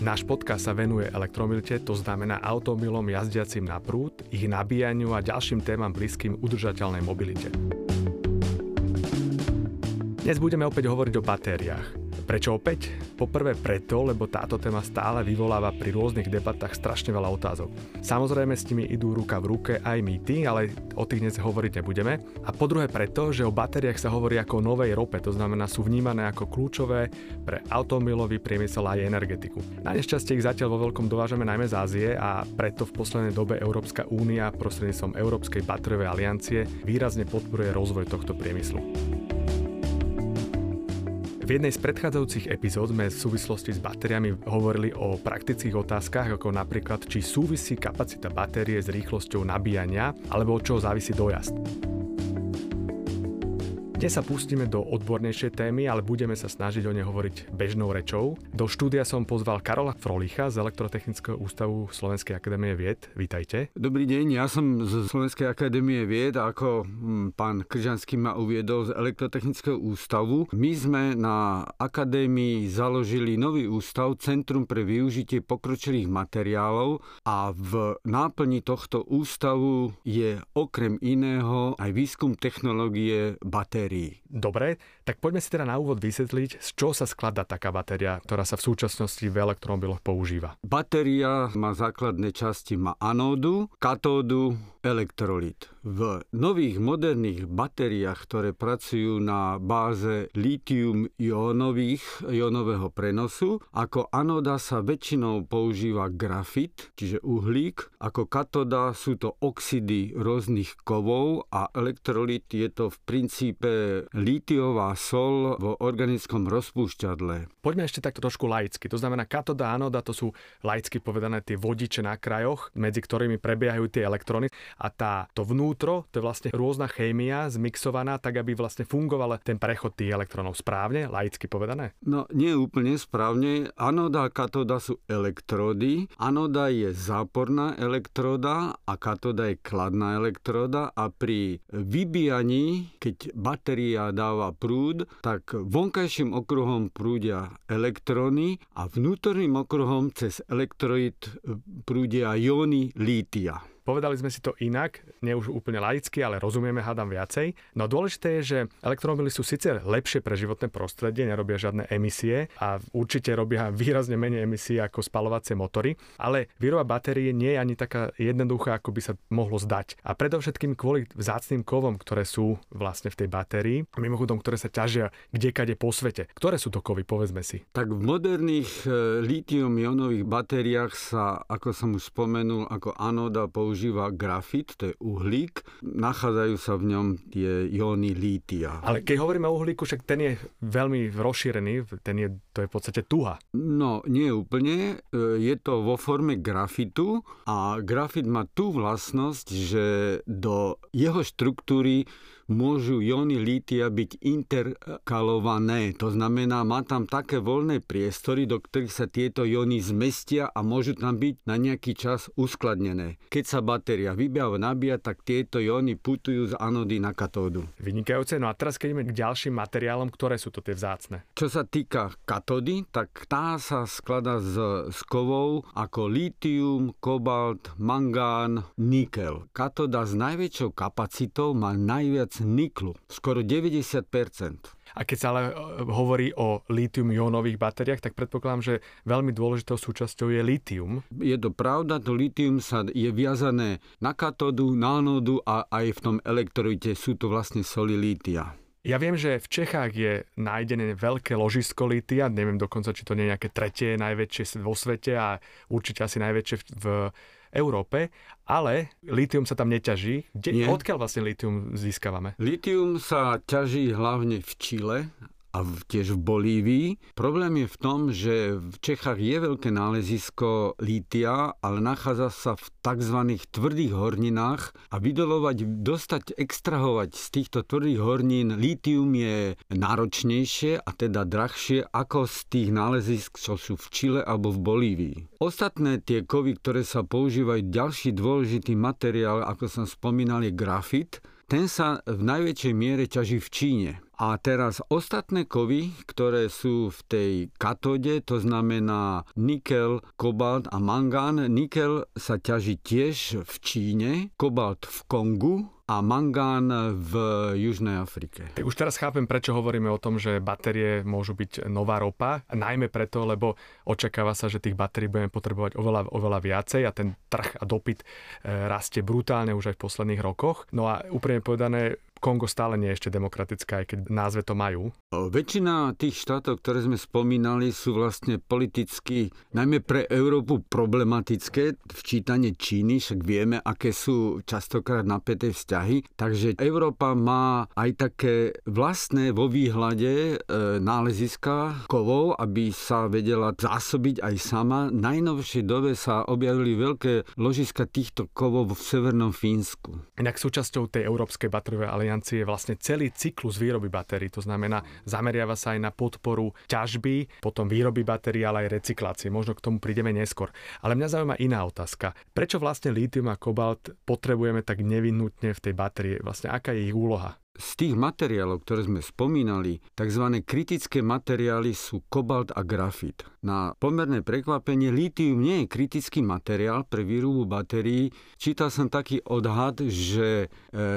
Náš podcast sa venuje elektromobilite, to znamená automobilom jazdiacim na prúd, ich nabíjaniu a ďalším témam blízkym udržateľnej mobilite. Dnes budeme opäť hovoriť o batériách. Prečo opäť? Poprvé preto, lebo táto téma stále vyvoláva pri rôznych debatách strašne veľa otázok. Samozrejme s nimi idú ruka v ruke aj mýty, ale o tých dnes hovoriť nebudeme. A po druhé preto, že o batériách sa hovorí ako o novej rope, to znamená sú vnímané ako kľúčové pre automobilový priemysel aj energetiku. Na nešťastie ich zatiaľ vo veľkom dovážame najmä z Ázie a preto v poslednej dobe Európska únia prostredníctvom Európskej batériovej aliancie výrazne podporuje rozvoj tohto priemyslu. V jednej z predchádzajúcich epizód sme v súvislosti s batériami hovorili o praktických otázkach, ako napríklad, či súvisí kapacita batérie s rýchlosťou nabíjania, alebo od čoho závisí dojazd. Dnes sa pustíme do odbornejšej témy, ale budeme sa snažiť o nej hovoriť bežnou rečou. Do štúdia som pozval Karola Frolicha z Elektrotechnického ústavu Slovenskej akadémie vied. Vítajte. Dobrý deň, ja som z Slovenskej akadémie vied ako hm, pán Kržanský ma uviedol z Elektrotechnického ústavu. My sme na akadémii založili nový ústav Centrum pre využitie pokročilých materiálov a v náplni tohto ústavu je okrem iného aj výskum technológie batérií. Dobre, tak poďme si teda na úvod vysvetliť, z čoho sa skladá taká batéria, ktorá sa v súčasnosti v elektromobiloch používa. Batéria má základné časti, má anódu, katódu, elektrolit. V nových moderných batériách, ktoré pracujú na báze lítium-ionových, ionového prenosu, ako anóda sa väčšinou používa grafit, čiže uhlík, ako katóda sú to oxidy rôznych kovov a elektrolit je to v princípe lítiová sol v organickom rozpúšťadle. Poďme ešte takto trošku laicky. To znamená, katoda a anoda to sú laicky povedané tie vodiče na krajoch, medzi ktorými prebiehajú tie elektróny. A tá, to vnútro, to je vlastne rôzna chémia zmixovaná, tak aby vlastne fungoval ten prechod tých elektrónov správne, laicky povedané. No, nie úplne správne. Anoda a katóda sú elektródy. Anoda je záporná elektróda a katóda je kladná elektróda a pri vybíjaní, keď batéria dáva prúd, tak vonkajším okruhom prúdia elektróny a vnútorným okruhom cez elektroid prúdia jóny lítia. Povedali sme si to inak, nie už úplne laicky, ale rozumieme, hádam viacej. No dôležité je, že elektromobily sú síce lepšie pre životné prostredie, nerobia žiadne emisie a určite robia výrazne menej emisí ako spalovacie motory, ale výroba batérie nie je ani taká jednoduchá, ako by sa mohlo zdať. A predovšetkým kvôli vzácným kovom, ktoré sú vlastne v tej batérii, mimochodom, ktoré sa ťažia kdekade po svete. Ktoré sú to kovy, povedzme si. Tak v moderných e, lítium-ionových batériách sa, ako som už spomenul, ako anóda používa grafit, to je uhlík. Nachádzajú sa v ňom tie jóny lítia. Ale keď hovoríme o uhlíku, však ten je veľmi rozšírený, ten je, to je v podstate tuha. No, nie úplne. E, Je to vo forme grafitu a grafit má tú vlastnosť, že do jeho štruktúry môžu jóny lítia byť interkalované. To znamená, má tam také voľné priestory, do ktorých sa tieto jóny zmestia a môžu tam byť na nejaký čas uskladnené. Keď sa batéria vybia a nabíja, tak tieto jóny putujú z anody na katódu. Vynikajúce. No a teraz keď ideme k ďalším materiálom, ktoré sú to tie vzácne. Čo sa týka katódy, tak tá sa skladá z, z kovov ako lítium, kobalt, mangán, nikel. Katóda s najväčšou kapacitou má najviac niklu, skoro 90%. A keď sa ale e, hovorí o lítium-ionových batériách, tak predpokladám, že veľmi dôležitou súčasťou je lítium. Je to pravda, to lítium sa je viazané na katódu, na anodu a aj v tom elektroite sú to vlastne soli lítia. Ja viem, že v Čechách je nájdené veľké ložisko lítia, neviem dokonca, či to nie je nejaké tretie najväčšie vo svete a určite asi najväčšie v, v Európe, ale lítium sa tam neťaží. Kde, Nie. odkiaľ vlastne lítium získavame? Litium sa ťaží hlavne v Čile a v, tiež v Bolívii. Problém je v tom, že v Čechách je veľké nálezisko lítia, ale nachádza sa v tzv. tvrdých horninách a vydolovať, dostať, extrahovať z týchto tvrdých hornín lítium je náročnejšie a teda drahšie ako z tých nálezisk, čo sú v Čile alebo v Bolívii. Ostatné tie kovy, ktoré sa používajú, ďalší dôležitý materiál, ako som spomínal, je grafit. Ten sa v najväčšej miere ťaží v Číne. A teraz ostatné kovy, ktoré sú v tej katóde, to znamená nikel, kobalt a mangán. Nikel sa ťaží tiež v Číne, kobalt v Kongu, a mangán v Južnej Afrike. Už teraz chápem, prečo hovoríme o tom, že batérie môžu byť nová ropa. Najmä preto, lebo očakáva sa, že tých batérií budeme potrebovať oveľa, oveľa viacej a ten trh a dopyt e, rastie brutálne už aj v posledných rokoch. No a úprimne povedané, Kongo stále nie je ešte demokratické, aj keď názve to majú. Väčšina tých štátov, ktoré sme spomínali, sú vlastne politicky, najmä pre Európu problematické. Včítanie Číny, však vieme, aké sú častokrát napäté vzťahy. Takže Európa má aj také vlastné vo výhľade e, náleziska kovov, aby sa vedela zásobiť aj sama. V najnovšej dobe sa objavili veľké ložiska týchto kovov v severnom Fínsku. Inak súčasťou tej Európskej bateriovej aliancie je vlastne celý cyklus výroby batérií. To znamená, zameriava sa aj na podporu ťažby, potom výroby batérií, ale aj recyklácie. Možno k tomu prídeme neskôr. Ale mňa zaujíma iná otázka. Prečo vlastne lítium a kobalt potrebujeme tak nevyhnutne v tej batérii? Vlastne aká je ich úloha? Z tých materiálov, ktoré sme spomínali, tzv. kritické materiály sú kobalt a grafit. Na pomerné prekvapenie lítium nie je kritický materiál pre výrobu batérií. Čítal som taký odhad, že e,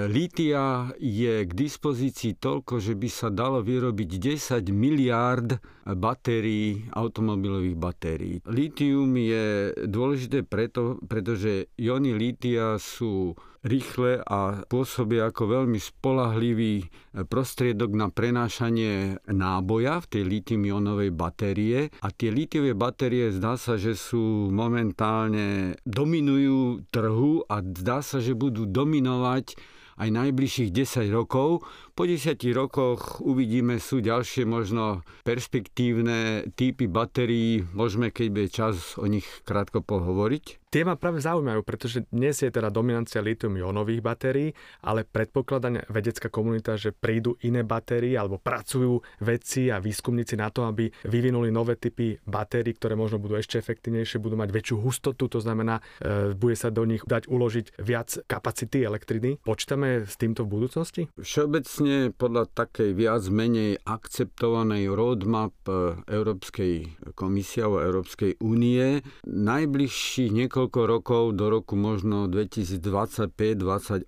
lítia je k dispozícii toľko, že by sa dalo vyrobiť 10 miliárd batérií, automobilových batérií. Lítium je dôležité preto, pretože iony lítia sú rýchle a pôsobia ako veľmi spolahlivý prostriedok na prenášanie náboja v tej litium-ionovej batérie. A tie litiové batérie zdá sa, že sú momentálne dominujú trhu a zdá sa, že budú dominovať aj najbližších 10 rokov. Po 10 rokoch uvidíme, sú ďalšie možno perspektívne typy batérií. Môžeme, keď bude čas, o nich krátko pohovoriť. Tie ma práve zaujímajú, pretože dnes je teda dominancia litium-ionových batérií, ale predpokladá vedecká komunita, že prídu iné batérie alebo pracujú vedci a výskumníci na to, aby vyvinuli nové typy batérií, ktoré možno budú ešte efektívnejšie, budú mať väčšiu hustotu, to znamená, e, bude sa do nich dať uložiť viac kapacity elektriny. Počítame s týmto v budúcnosti? Všeobecne podľa takej viac menej akceptovanej roadmap e, Európskej komisie alebo Európskej únie najbližších niekoľko niekoľko rokov, do roku možno 2025-2028,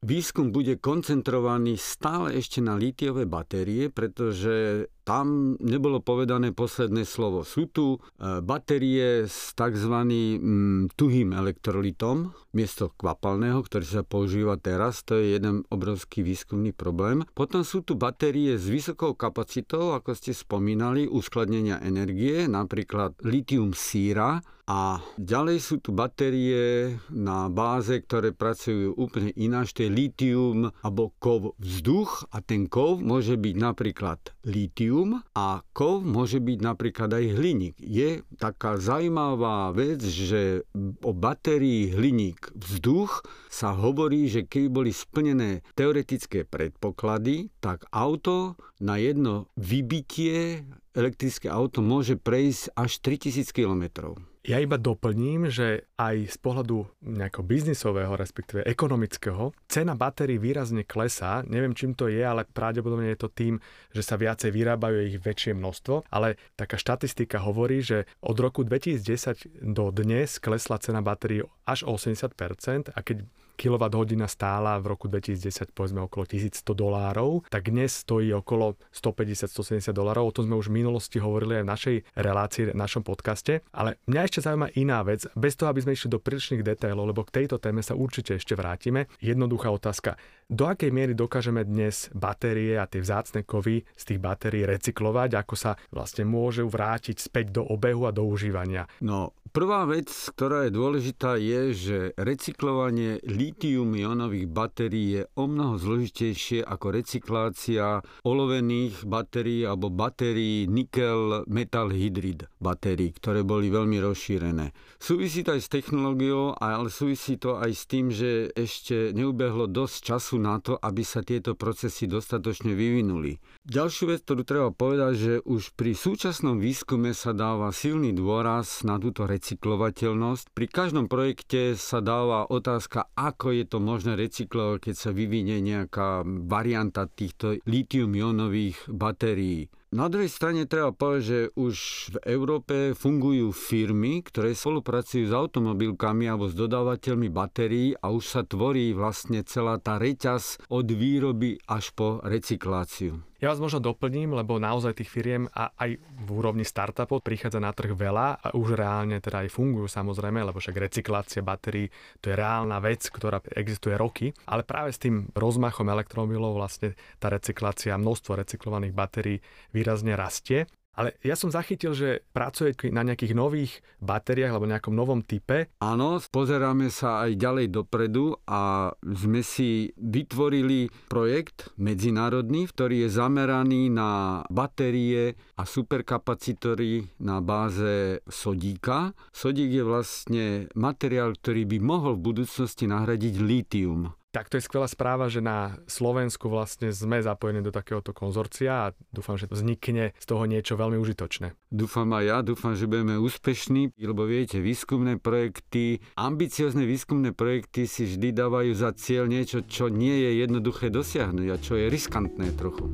výskum bude koncentrovaný stále ešte na lítiové batérie, pretože tam nebolo povedané posledné slovo. Sú tu e, batérie s tzv. Mm, tuhým elektrolitom, miesto kvapalného, ktorý sa používa teraz. To je jeden obrovský výskumný problém. Potom sú tu batérie s vysokou kapacitou, ako ste spomínali, uskladnenia energie, napríklad litium síra, a ďalej sú tu batérie na báze, ktoré pracujú úplne ináč, to je litium alebo kov vzduch a ten kov môže byť napríklad litium litium a kov môže byť napríklad aj hliník. Je taká zaujímavá vec, že o batérii hliník vzduch sa hovorí, že keby boli splnené teoretické predpoklady, tak auto na jedno vybitie elektrické auto môže prejsť až 3000 kilometrov. Ja iba doplním, že aj z pohľadu nejakého biznisového, respektíve ekonomického, cena batérií výrazne klesá. Neviem, čím to je, ale pravdepodobne je to tým, že sa viacej vyrábajú ich väčšie množstvo. Ale taká štatistika hovorí, že od roku 2010 do dnes klesla cena batérií až 80% a keď kWh stála v roku 2010 povedzme okolo 1100 dolárov, tak dnes stojí okolo 150-170 dolárov. O tom sme už v minulosti hovorili aj v našej relácii, v našom podcaste. Ale mňa ešte zaujíma iná vec, bez toho, aby sme išli do prílišných detailov, lebo k tejto téme sa určite ešte vrátime. Jednoduchá otázka. Do akej miery dokážeme dnes batérie a tie vzácne kovy z tých batérií recyklovať, ako sa vlastne môžu vrátiť späť do obehu a do užívania? No, Prvá vec, ktorá je dôležitá, je, že recyklovanie litium-ionových batérií je o mnoho zložitejšie ako recyklácia olovených batérií alebo batérií nikel metal hydrid batérií, ktoré boli veľmi rozšírené. Súvisí to aj s technológiou, ale súvisí to aj s tým, že ešte neubehlo dosť času na to, aby sa tieto procesy dostatočne vyvinuli. Ďalšiu vec, ktorú treba povedať, že už pri súčasnom výskume sa dáva silný dôraz na túto recykláciu recyklovateľnosť. Pri každom projekte sa dáva otázka, ako je to možné recyklovať, keď sa vyvinie nejaká varianta týchto litium-ionových batérií. Na druhej strane treba povedať, že už v Európe fungujú firmy, ktoré spolupracujú s automobilkami alebo s dodávateľmi batérií a už sa tvorí vlastne celá tá reťaz od výroby až po recykláciu. Ja vás možno doplním, lebo naozaj tých firiem a aj v úrovni startupov prichádza na trh veľa a už reálne teda aj fungujú samozrejme, lebo však recyklácia batérií to je reálna vec, ktorá existuje roky, ale práve s tým rozmachom elektromobilov vlastne tá recyklácia, množstvo recyklovaných batérií výrazne rastie. Ale ja som zachytil, že pracujete na nejakých nových batériách alebo nejakom novom type. Áno, pozeráme sa aj ďalej dopredu a sme si vytvorili projekt medzinárodný, ktorý je zameraný na batérie a superkapacitory na báze sodíka. Sodík je vlastne materiál, ktorý by mohol v budúcnosti nahradiť lítium. Tak to je skvelá správa, že na Slovensku vlastne sme zapojení do takéhoto konzorcia a dúfam, že vznikne z toho niečo veľmi užitočné. Dúfam aj ja, dúfam, že budeme úspešní, lebo viete, výskumné projekty, ambiciozne výskumné projekty si vždy dávajú za cieľ niečo, čo nie je jednoduché dosiahnuť a čo je riskantné trochu.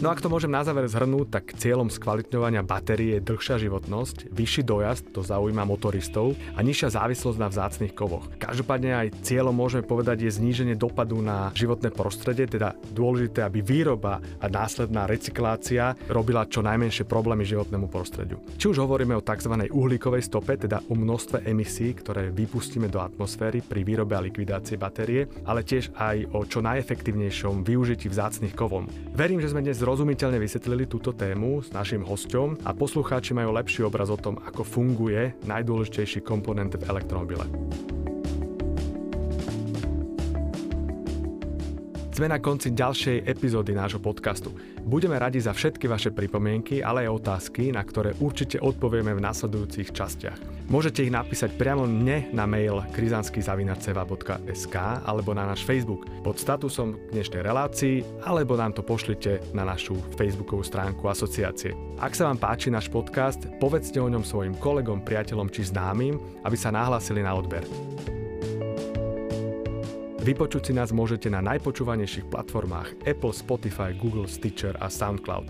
No ak to môžem na záver zhrnúť, tak cieľom skvalitňovania batérie je dlhšia životnosť, vyšší dojazd, to zaujíma motoristov a nižšia závislosť na vzácnych kovoch. Každopádne aj cieľom môžeme povedať je zníženie dopadu na životné prostredie, teda dôležité, aby výroba a následná recyklácia robila čo najmenšie problémy životnému prostrediu. Či už hovoríme o tzv. uhlíkovej stope, teda o množstve emisí, ktoré vypustíme do atmosféry pri výrobe a likvidácii batérie, ale tiež aj o čo najefektívnejšom využití vzácnych kovov. Verím, že sme dnes zrozumiteľne vysvetlili túto tému s našim hosťom a poslucháči majú lepší obraz o tom, ako funguje najdôležitejší komponent v elektromobile. Sme na konci ďalšej epizódy nášho podcastu. Budeme radi za všetky vaše pripomienky, ale aj otázky, na ktoré určite odpovieme v nasledujúcich častiach. Môžete ich napísať priamo mne na mail krizanskyzavinaceva.sk alebo na náš Facebook pod statusom dnešnej relácii alebo nám to pošlite na našu facebookovú stránku asociácie. Ak sa vám páči náš podcast, povedzte o ňom svojim kolegom, priateľom či známym, aby sa nahlásili na odber. Vypočuť si nás môžete na najpočúvanejších platformách Apple, Spotify, Google, Stitcher a SoundCloud.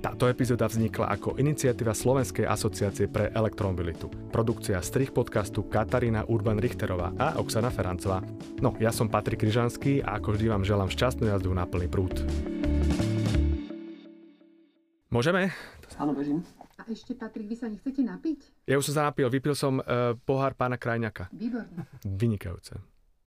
Táto epizóda vznikla ako iniciatíva Slovenskej asociácie pre elektromobilitu. Produkcia strich podcastu Katarína Urban-Richterová a Oksana Ferancová. No, ja som Patrik Kryžanský a ako vždy vám želám šťastnú jazdu na plný prúd. Môžeme? Áno, bežím. A ešte, Patrik, vy sa nechcete napiť? Ja už som sa napil, vypil som uh, pohár pána Krajňaka. Výborne. Vynikajúce.